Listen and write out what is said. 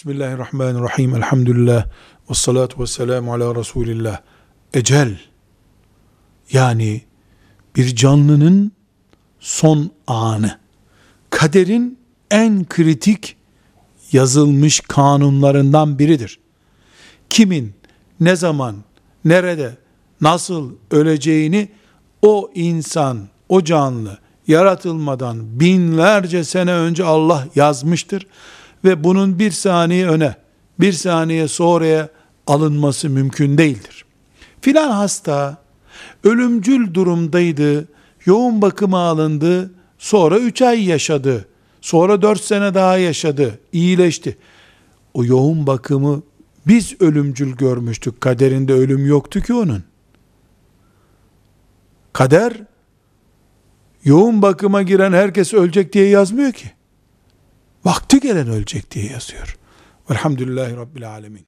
Bismillahirrahmanirrahim. Elhamdülillah. Ve salatu ve selamu ala Resulillah. Ecel. Yani bir canlının son anı. Kaderin en kritik yazılmış kanunlarından biridir. Kimin, ne zaman, nerede, nasıl öleceğini o insan, o canlı yaratılmadan binlerce sene önce Allah yazmıştır ve bunun bir saniye öne, bir saniye sonraya alınması mümkün değildir. Filan hasta ölümcül durumdaydı, yoğun bakıma alındı, sonra üç ay yaşadı, sonra dört sene daha yaşadı, iyileşti. O yoğun bakımı biz ölümcül görmüştük, kaderinde ölüm yoktu ki onun. Kader, yoğun bakıma giren herkes ölecek diye yazmıyor ki. Vakti gelen ölecek diye yazıyor. Velhamdülillahi Rabbil Alemin.